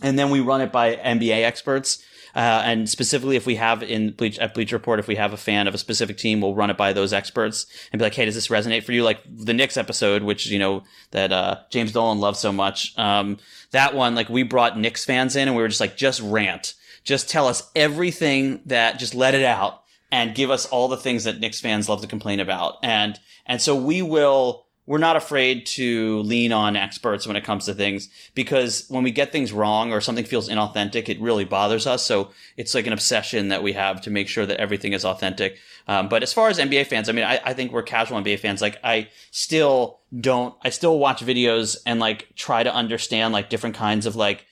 and then we run it by NBA experts. Uh, and specifically, if we have in Bleach at Bleach Report, if we have a fan of a specific team, we'll run it by those experts and be like, "Hey, does this resonate for you?" Like the Knicks episode, which you know that uh, James Dolan loves so much. Um, that one, like we brought Knicks fans in, and we were just like, just rant, just tell us everything that, just let it out, and give us all the things that Knicks fans love to complain about. And and so we will we're not afraid to lean on experts when it comes to things because when we get things wrong or something feels inauthentic, it really bothers us. So it's like an obsession that we have to make sure that everything is authentic. Um, but as far as NBA fans, I mean, I, I think we're casual NBA fans. Like I still don't, I still watch videos and like try to understand like different kinds of like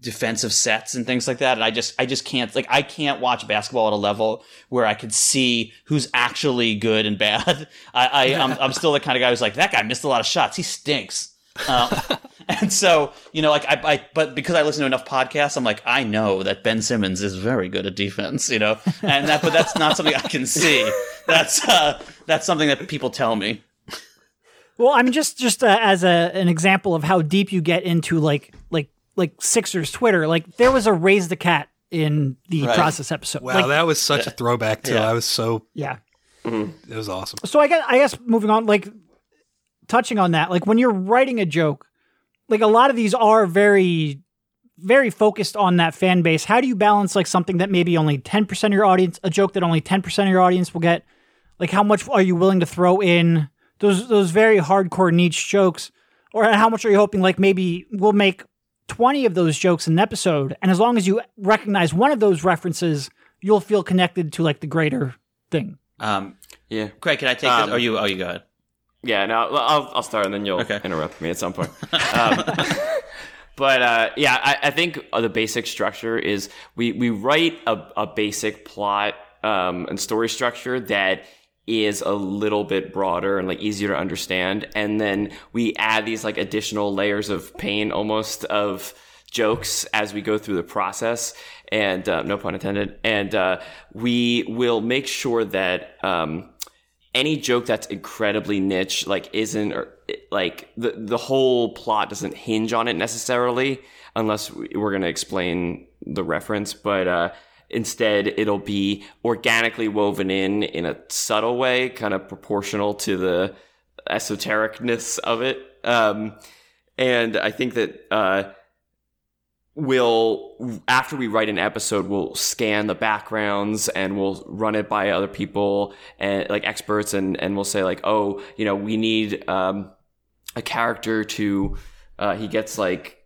defensive sets and things like that. And I just, I just can't, like, I can't watch basketball at a level where I could see who's actually good and bad. [laughs] I, I I'm, I'm still the kind of guy who's like, that guy missed a lot of shots. He stinks. Um, [laughs] And so, you know, like I, I, but because I listen to enough podcasts, I'm like, I know that Ben Simmons is very good at defense, you know, and that, but that's not something I can see. That's, uh, that's something that people tell me. Well, I mean, just just uh, as a an example of how deep you get into like like like Sixers Twitter, like there was a raise the cat in the Right. process episode. Wow, Like, that was such a throwback too. Yeah. I was so yeah. It was awesome. So I guess I guess moving on, like touching on that, like when you're writing a joke, like a lot of these are very, very focused on that fan base. How do you balance like something that maybe only ten percent of your audience, a joke that only ten percent of your audience will get? Like how much are you willing to throw in those those very hardcore niche jokes, or how much are you hoping like maybe we'll make twenty of those jokes in an episode, and as long as you recognize one of those references, you'll feel connected to like the greater thing. Um, yeah. Craig, can I take Um, it? Or you? Oh, you go ahead. Yeah, no, I'll, I'll start and then you'll interrupt me at some point. [laughs] Um, [laughs] but uh, yeah, I, I think the basic structure is we, we write a, a basic plot um, and story structure that is a little bit broader and like easier to understand. And then we add these like additional layers of pain almost of jokes as we go through the process. And uh, no pun intended. And uh, we will make sure that um, any joke that's incredibly niche like isn't or like the the whole plot doesn't hinge on it necessarily unless we- we're going to explain the reference. But uh instead it'll be organically woven in in a subtle way kind of proportional to the esotericness of it. Um and i think that uh we'll after we write an episode we'll scan the backgrounds and we'll run it by other people and like experts and and we'll say like oh you know we need um a character to uh he gets like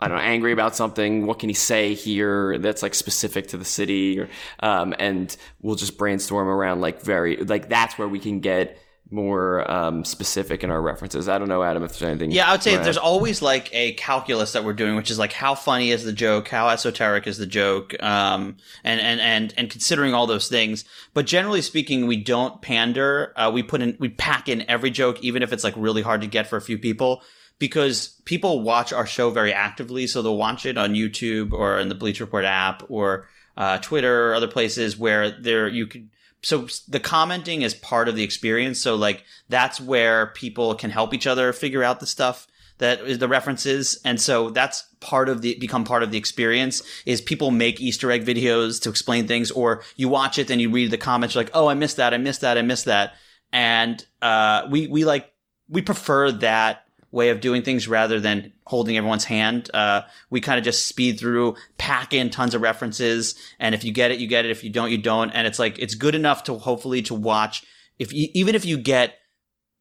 I don't know, angry about something. What can he say here that's like specific to the city? Or, um, and we'll just brainstorm around like very, like that's where we can get more, um, specific in our references. I don't know, Adam, if there's anything. Yeah, I would say there's always like a calculus that we're doing, which is like how funny is the joke, how esoteric is the joke, um, and and and and considering all those things. But generally speaking, we don't pander. Uh, we put in, we pack in every joke, even if it's like really hard to get for a few people, because people watch our show very actively, so they'll watch it on YouTube or in the Bleach Report app or uh, Twitter or other places where there you could so the commenting is part of the experience. So like that's where people can help each other figure out the stuff that is the references. And so that's part of the become part of the experience is people make Easter egg videos to explain things or you watch it and you read the comments like, oh I missed that, I missed that, I missed that. And uh we we like we prefer that way of doing things rather than holding everyone's hand. Uh, we kind of just speed through, pack in tons of references, and if you get it, you get it. If you don't, you don't. And it's like it's good enough to hopefully to watch. If you, even if you get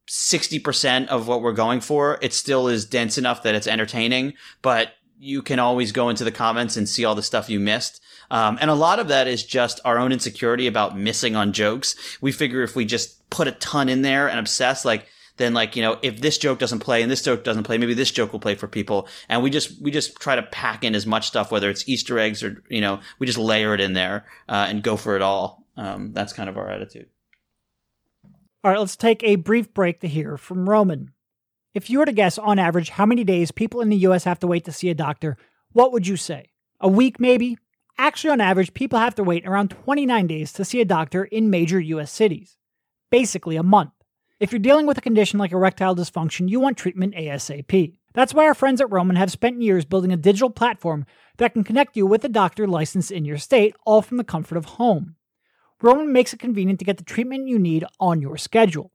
sixty percent of what we're going for, it still is dense enough that it's entertaining. But you can always go into the comments and see all the stuff you missed. Um, and a lot of that is just our own insecurity about missing on jokes. We figure if we just put a ton in there and obsess, like then like you know if this joke doesn't play and this joke doesn't play maybe this joke will play for people and we just we just try to pack in as much stuff whether it's easter eggs or you know we just layer it in there uh, and go for it all um, that's kind of our attitude All right, let's take a brief break to hear from Roman. If you were to guess on average how many days people in the US have to wait to see a doctor, what would you say? A week, maybe? Actually, on average, people have to wait around 29 days to see a doctor in major US cities. Basically, a month. If you're dealing with a condition like erectile dysfunction, you want treatment ASAP. That's why our friends at Roman have spent years building a digital platform that can connect you with a doctor licensed in your state, all from the comfort of home. Roman makes it convenient to get the treatment you need on your schedule.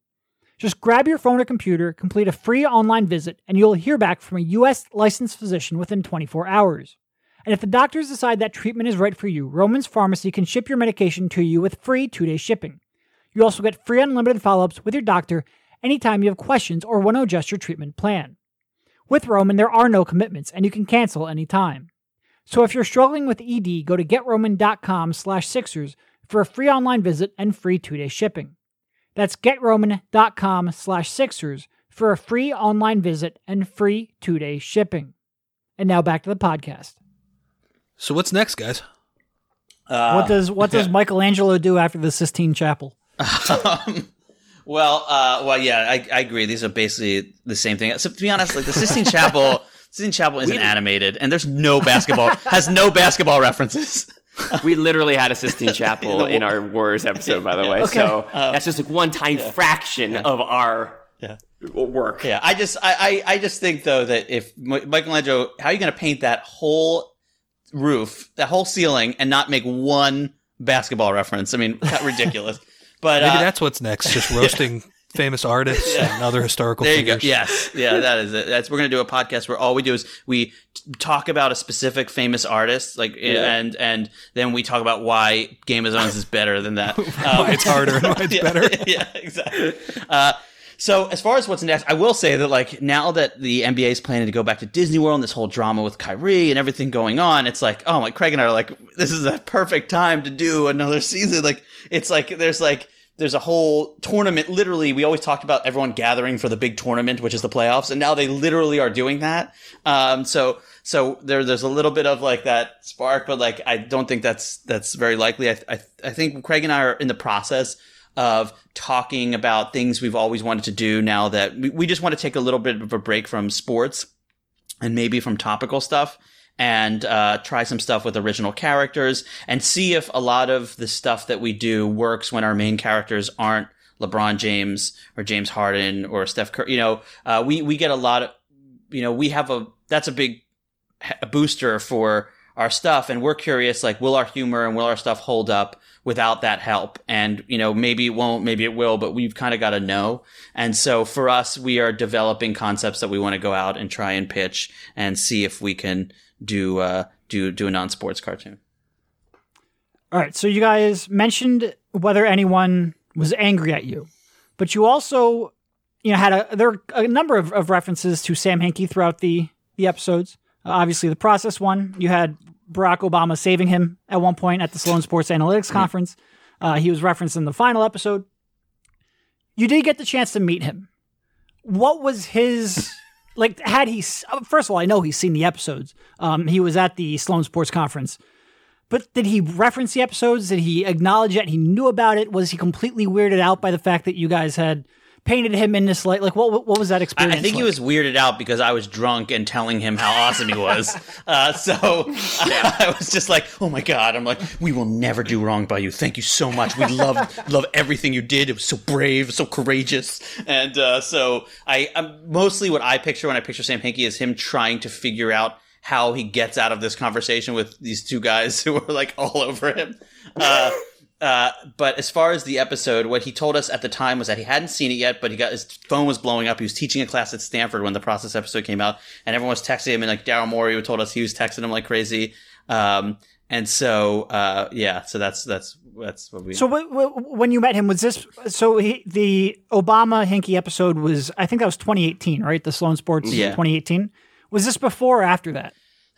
Just grab your phone or computer, complete a free online visit, and you'll hear back from a U.S. licensed physician within 24 hours. And if the doctors decide that treatment is right for you, Roman's Pharmacy can ship your medication to you with free two day shipping. You also get free unlimited follow ups with your doctor anytime you have questions or want to adjust your treatment plan. With Roman, there are no commitments, and you can cancel anytime. So if you're struggling with ED, go to getroman.com slash Sixers for a free online visit and free two-day shipping. That's getroman.com slash Sixers for a free online visit and free two-day shipping. And now back to the podcast. So what's next, guys? Uh, what does what does [laughs] Michelangelo do after the Sistine Chapel? Um, well, uh, well, yeah, I, I agree. These are basically the same thing. So to be honest, like the Sistine Chapel [laughs] Sistine Chapel isn't animated, and there's no basketball has no basketball references. we literally had a Sistine [laughs] Chapel in our Wars episode, by the way. Okay. So Uh, that's just like one tiny fraction of our work. Yeah, I just I, I, I just think though that if Mi- Michelangelo, how are you going to paint that whole roof, that whole ceiling, and not make one basketball reference? I mean, ridiculous. But Maybe uh, that's what's next. Just [laughs] roasting famous artists and other historical there you figures. go. Yes, yeah, [laughs] that is it. That's we're gonna do a podcast where all we do is we t- talk about a specific famous artist, like Yeah. and and then we talk about why Game of Thrones is better than that. [laughs] Um, Why it's harder and why it's yeah, better. Yeah, exactly. Uh, so as far as what's next, I will say that like now that the NBA is planning to go back to Disney World and this whole drama with Kyrie and everything going on, it's like, oh my, Craig and I are like, this is a perfect time to do another season. Like it's like there's like there's a whole tournament. Literally, we always talked about everyone gathering for the big tournament, which is the playoffs, and now they literally are doing that. Um, so so there there's a little bit of like that spark, but like I don't think that's that's very likely. I I, I think Craig and I are in the process of talking about things we've always wanted to do now that we, we just want to take a little bit of a break from sports and maybe from topical stuff and uh, try some stuff with original characters and see if a lot of the stuff that we do works when our main characters aren't LeBron James or James Harden or Steph Curry. You know, uh, we we get a lot of, you know, we have a that's a big a booster for our stuff and we're curious like will our humor and will our stuff hold up without that help and you know maybe it won't maybe it will but we've kind of got to know and so for us we are developing concepts that we want to go out and try and pitch and see if we can do uh do do a non-sports cartoon All right, so you guys mentioned whether anyone was angry at you, but you also, you know, had a there were a number of, of references to Sam Hinkie throughout the the episodes. Uh, obviously, the process one, you had Barack Obama saving him at one point at the Sloan Sports Analytics Conference. Uh, he was referenced in the final episode. You did get the chance to meet him. What was his like? Had he uh, first of all, I know he's seen the episodes. Um, he was at the Sloan Sports Conference. But did he reference the episodes? Did he acknowledge that he knew about it? Was he completely weirded out by the fact that you guys had painted him in this light? Like, what what was that experience? I think he was weirded out because I was drunk and telling him how awesome he was. [laughs] Uh, so [laughs] I was just like, "Oh my god!" I'm like, "We will never do wrong by you. Thank you so much. We love [laughs] love everything you did. It was so brave, so courageous." And uh, so I I'm, mostly what I picture when I picture Sam Hinkie is him trying to figure out how he gets out of this conversation with these two guys who are like all over him. Uh, uh, but as far as the episode, what he told us at the time was that he hadn't seen it yet, but he got his phone was blowing up. He was teaching a class at Stanford when the process episode came out, and everyone was texting him, and like Daryl Morey told us he was texting him like crazy. Um, and so, uh, yeah, so that's that's that's what we. So wh- wh- when you met him, was this so he, the Obama Hinkie episode was? I think that was 2018, right? The Sloan Sports Yeah. 2018. Was this before or after that?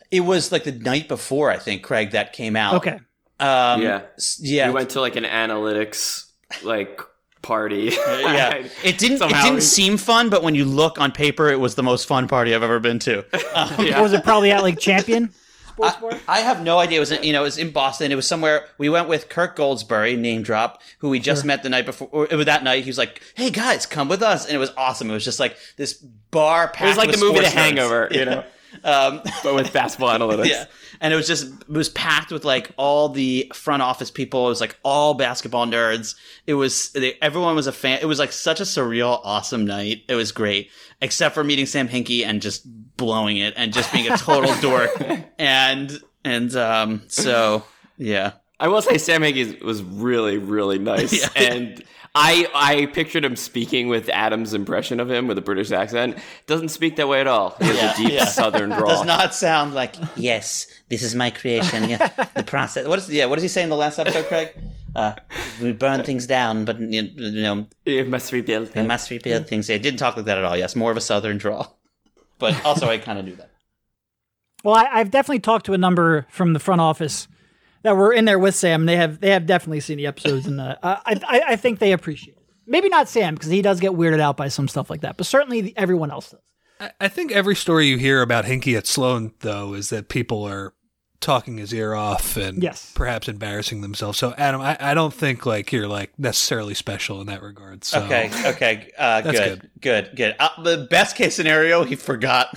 it was like the night before, I think, Craig, that came out. Okay. Um, yeah, yeah. We went to like an analytics like party. [laughs] yeah, [laughs] it didn't. Somehow it didn't seem fun, but when you look on paper, it was the most fun party I've ever been to. [laughs] Um, Was it probably at like Champion? I, I have no idea. It was in, you know it was in Boston. It was somewhere. We went with Kirk Goldsberry, name drop, who we just Sure. met the night before. Or it was that night. He was like, "Hey guys, come with us," and it was awesome. It was just like this bar. Packed It was like with the movie The sports nerds. Hangover, you know, Um, but with basketball analytics. yeah, and it was just it was packed with like all the front office people. It was like all basketball nerds. It was they, everyone was a fan. It was like such a surreal, awesome night. It was great, except for meeting Sam Hinkie and just blowing it and just being a total [laughs] dork. And and um, so yeah. I will say Sam Hinkie was really, really [laughs] nice, Yeah. and I I pictured him speaking with Adam's impression of him with a British accent. Doesn't speak that way at all. He has Yeah, a deep yeah. Southern drawl. Does not sound like yes. This is my creation. Yeah, the process. What is yeah? What does he say in the last episode, Craig? Uh, we burn things down, but you you know it must rebuild. It must rebuild things. It didn't talk like that at all. Yes, more of a southern draw, but also I kind of knew that. Well, I, I've definitely talked to a number from the front office that were in there with Sam. They have they have definitely seen the episodes, and uh, I, I I think they appreciate it. Maybe not Sam because he does get weirded out by some stuff like that, but certainly the, everyone else does. I, I think every story you hear about Hinkie at Sloan, though, is that people are talking his ear off and Yes. perhaps embarrassing themselves. So, Adam, I, I don't think like you're like necessarily special in that regard. So, okay, okay, uh, [laughs] That's good, good, good. Uh, the best case scenario, he forgot.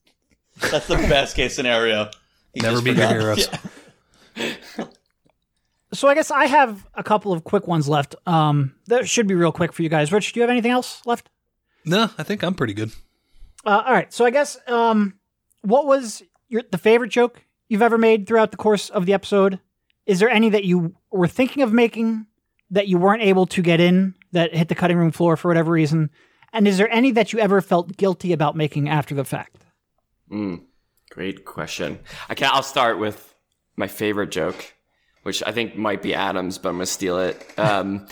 [laughs] That's the best case scenario. He Never be your heroes. [laughs] Yeah. [laughs] So I guess I have a couple of quick ones left. Um, that should be real quick for you guys. Rich, do you have anything else left? No, I think I'm pretty good. Uh, all right. So I guess um, what was your the favorite joke you've ever made throughout the course of the episode? Is there any that you were thinking of making that you weren't able to get in that hit the cutting room floor for whatever reason? And is there any that you ever felt guilty about making after the fact? Mm, great question. I can I'll start with my favorite joke, which I think might be Adam's, but I'm gonna steal it. Um,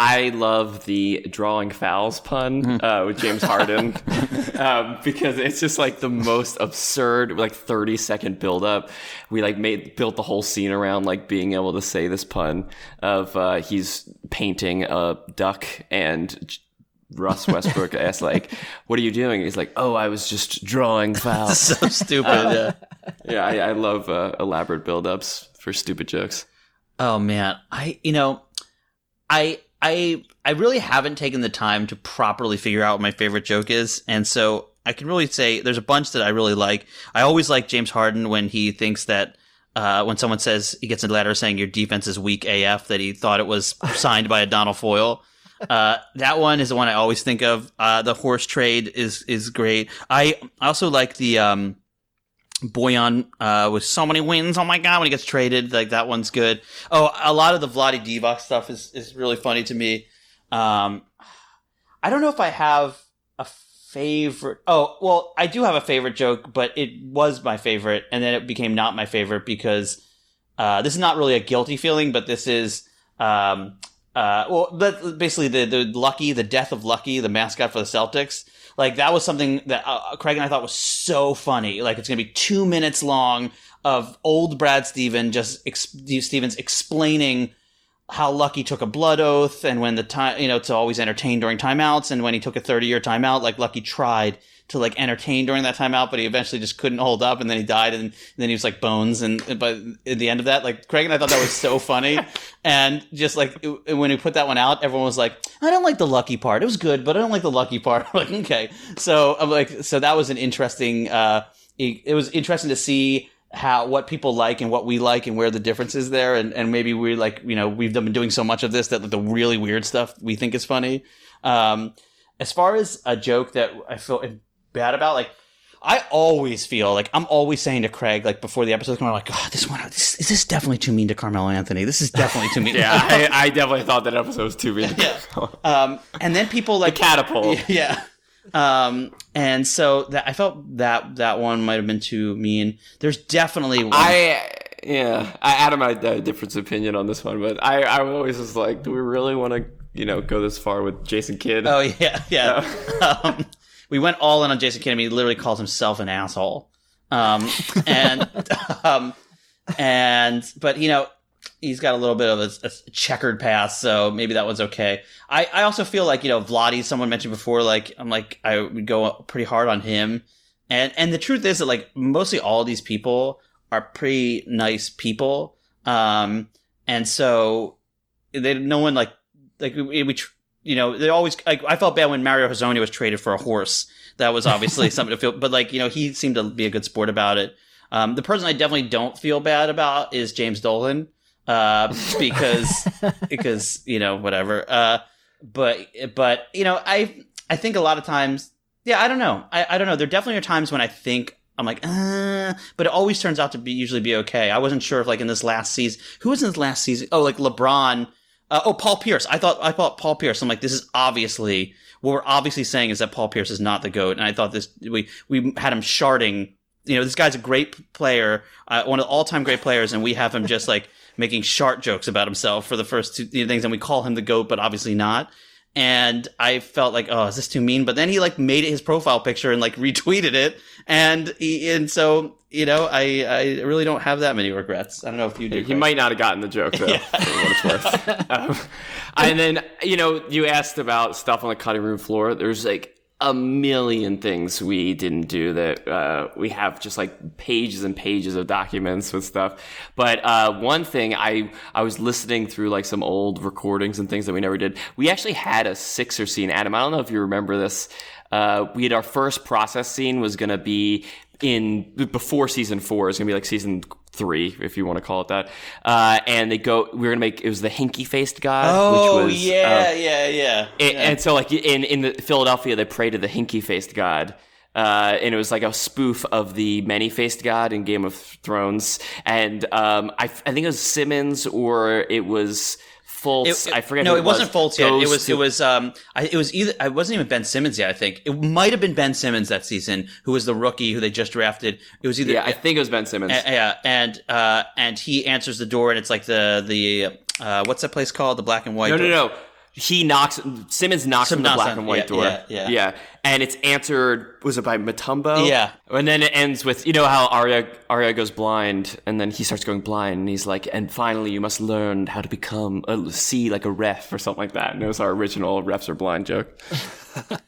I love the drawing fouls pun uh, with James Harden [laughs] um, because it's just like the most absurd, like 30 second build up. We like made built the whole scene around like being able to say this pun of uh, he's painting a duck and Russ Westbrook asked like, "What are you doing?" He's like, "Oh, I was just drawing [laughs] fouls." so stupid. Uh, [laughs] yeah. I, I love uh, elaborate build-ups for stupid jokes. Oh man, I you know, I I I really haven't taken the time to properly figure out what my favorite joke is, and so I can really say there's a bunch that I really like. I always like James Harden when he thinks that. Uh, when someone says he gets a letter saying your defense is weak AF, that he thought it was [laughs] signed by Adonal Foyle. Uh, that one is the one I always think of. Uh, the horse trade is is great. I also like the um, Boyan uh, with so many wins. Oh my god, when he gets traded, like that one's good. Oh, a lot of the Vlade Divac stuff is is really funny to me. Um, I don't know if I have a favorite. Oh, well, I do have a favorite joke, but it was my favorite, and then it became not my favorite because uh, this is not really a guilty feeling, but this is. Um, uh, well, basically the the Lucky, the death of Lucky, the mascot for the Celtics. Like that was something that uh, Craig and I thought was so funny. Like it's gonna be two minutes long of old Brad Steven just ex- Stevens explaining how Lucky took a blood oath and when the time, you know, to always entertain during timeouts and when he took a 30 year timeout, like Lucky tried to like entertain during that time out, but he eventually just couldn't hold up and then he died and, and then he was like bones. And, but at the end of that, like Craig and I thought that was so funny. [laughs] and just like it, when he put that one out, everyone was like, I don't like the Lucky part. It was good, but I don't like the Lucky part. [laughs] I'm like, okay. So I'm like, so that was an interesting, uh, it, it was interesting to see how what people like and what we like and where the difference is there and, and maybe we're like you know we've been doing so much of this that the really weird stuff we think is funny um as far as a joke that i feel bad about like i always feel like i'm always saying to craig like before the episode's coming like oh this one this, is this definitely too mean to carmelo anthony this is definitely too mean yeah, [laughs] I, I definitely thought that episode was too mean. yeah. um and then people like the catapult [laughs] yeah um and so that i felt that that one might have been too mean there's definitely one. I yeah, I, Adam, I had a different opinion on this one, but I, I always was like, do we really want to, you know, go this far with Jason Kidd? Oh yeah, yeah. [laughs] um, we went all in on Jason Kidd. I he literally calls himself an asshole. Um, [laughs] and um, and but you know, he's got a little bit of a, a, checkered past, so maybe that was okay. I, I also feel like you know, Vlade, someone mentioned before, like I'm like I would go pretty hard on him. And and the truth is that like mostly all these people are pretty nice people. Um, and so they, no one like, like we, we you know, they always, like, I felt bad when Mario Hezonja was traded for a horse. That was obviously [laughs] something to feel, but like, you know, he seemed to be a good sport about it. Um, the person I definitely don't feel bad about is James Dolan, uh, because, [laughs] because, you know, whatever. Uh, but, but, you know, I, I think a lot of times, yeah, I don't know. I, I don't know. There definitely are times when I think I'm like, uh, but it always turns out to be usually be okay. I wasn't sure if like in this last season, who was in this last season? Oh, like LeBron. Uh, oh, Paul Pierce. I thought I thought Paul Pierce. I'm like, this is obviously what we're obviously saying is that Paul Pierce is not the goat. And I thought this we we had him sharding. You know, this guy's a great player, uh, one of the all time great players, and we have him just like making shart jokes about himself for the first two things, and we call him the goat, but obviously not and I felt like, oh, is this too mean? But then he like made it his profile picture and like [laughs] retweeted it, and he, and so you know, I I really don't have that many regrets. I don't know if you do. He Craig. might not have gotten the joke though, Yeah. what it's worth. [laughs] um, and then you know, you asked about stuff on the cutting room floor. There's like a million things we didn't do that uh, we have just like pages and pages of documents with stuff. But uh, one thing I I was listening through like some old recordings and things that we never did. We actually had a Sixer scene. Adam, I don't know if you remember this. Uh, we had our first process scene was going to be in before season four. It's gonna be like season three, if you want to call it that. Uh, and they go, we are gonna make it was the Hinkie faced god. Oh, which was, yeah, uh, yeah, yeah. and, yeah. and so like in in the Philadelphia, they pray to the Hinkie faced god. Uh, and it was like a spoof of the many faced god in Game of Thrones. And um, I, I think it was Simmons or it was Fultz. It- it- I forget. No, who it wasn't was. Fultz yet. It was to- it was um I, it was either I wasn't even Ben Simmons yet. I think it might have been Ben Simmons that season, who was the rookie who they just drafted. It was either Yeah, I think it was Ben Simmons. Uh, yeah, and uh, and he answers the door, and it's like the the uh, what's that place called? The black and white. No, no, no. He knocks. Simmons knocks Sim on the black and white yeah, door. yeah, yeah. And it's answered. Was it by Mutombo? Yeah. And then it ends with you know how Arya Arya goes blind, and then he starts going blind, and he's like, and finally you must learn how to become a, see like a ref or something like that. And it was our original refs are blind joke. [laughs]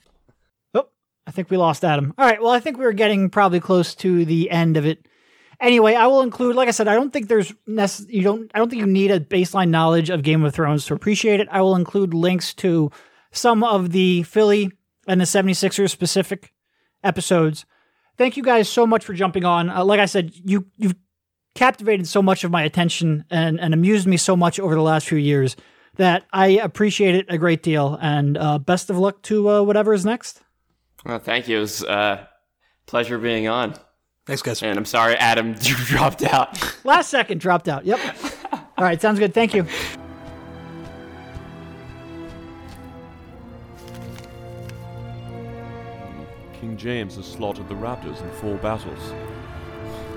Oh, I think we lost Adam. All right. Well, I think we were getting probably close to the end of it. Anyway, I will include, like I said, I don't think there's nece- you don't I don't think you need a baseline knowledge of Game of Thrones to appreciate it. I will include links to some of the Philly and the 76ers specific episodes. Thank you guys so much for jumping on. Uh, like I said, you you've captivated so much of my attention and, and amused me so much over the last few years that I appreciate it a great deal. And uh, best of luck to uh, whatever is next. Well, thank you. It was uh, pleasure being on. Thanks, guys. And I'm sorry, Adam, [laughs] you dropped out. Last second dropped out. Yep. All right, sounds good. Thank you. King James has slaughtered the raptors in four battles.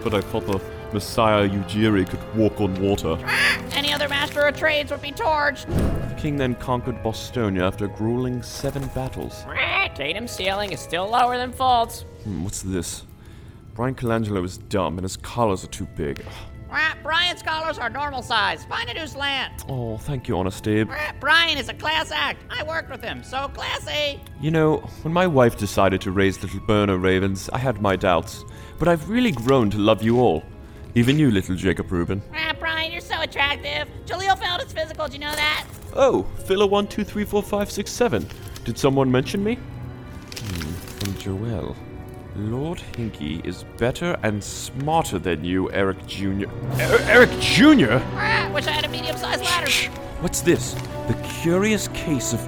But I thought the Messiah Ujiri could walk on water. [gasps] Any other master of trades would be torched. The king then conquered Bostonia after grueling seven battles. Tatum's ceiling is still lower than Fultz. Hmm, what's this? Bryan Colangelo is dumb and his collars are too big. Bryan's collars are normal size. Find a new slant. Oh, thank you, Honest Abe. Bryan is a class act. I worked with him, so classy. You know, when my wife decided to raise little burner ravens, I had my doubts. But I've really grown to love you all. Even you, little Jacob Rubin. Ah, Bryan, you're so attractive. Jahlil felt his physical. Do you know that? Oh, filler one two three four five six seven. Did someone mention me? Hmm, from Joel. Lord Hinkie is better and smarter than you, Eric Jr. Er- Eric Jr.? Ah, wish I had a medium-sized ladder. What's this? The curious case of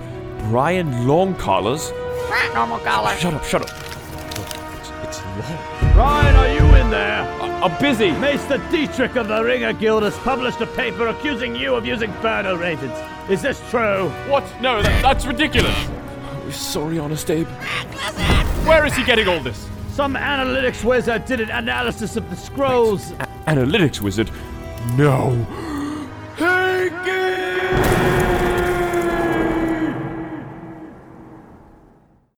Bryan Longcollars? Ah, normal collar. Shut up, shut up. Oh, it's, it's long. Bryan, are you in there? I- I'm busy. Maester Detrick of the Ringer Guild has published a paper accusing you of using Burner Ravens. Is this true? What? No, that, that's ridiculous. Sorry, Honest Abe. Where is he getting all this? Some analytics wizard did an analysis of the scrolls. A- analytics wizard? No. [gasps] Hey, kid!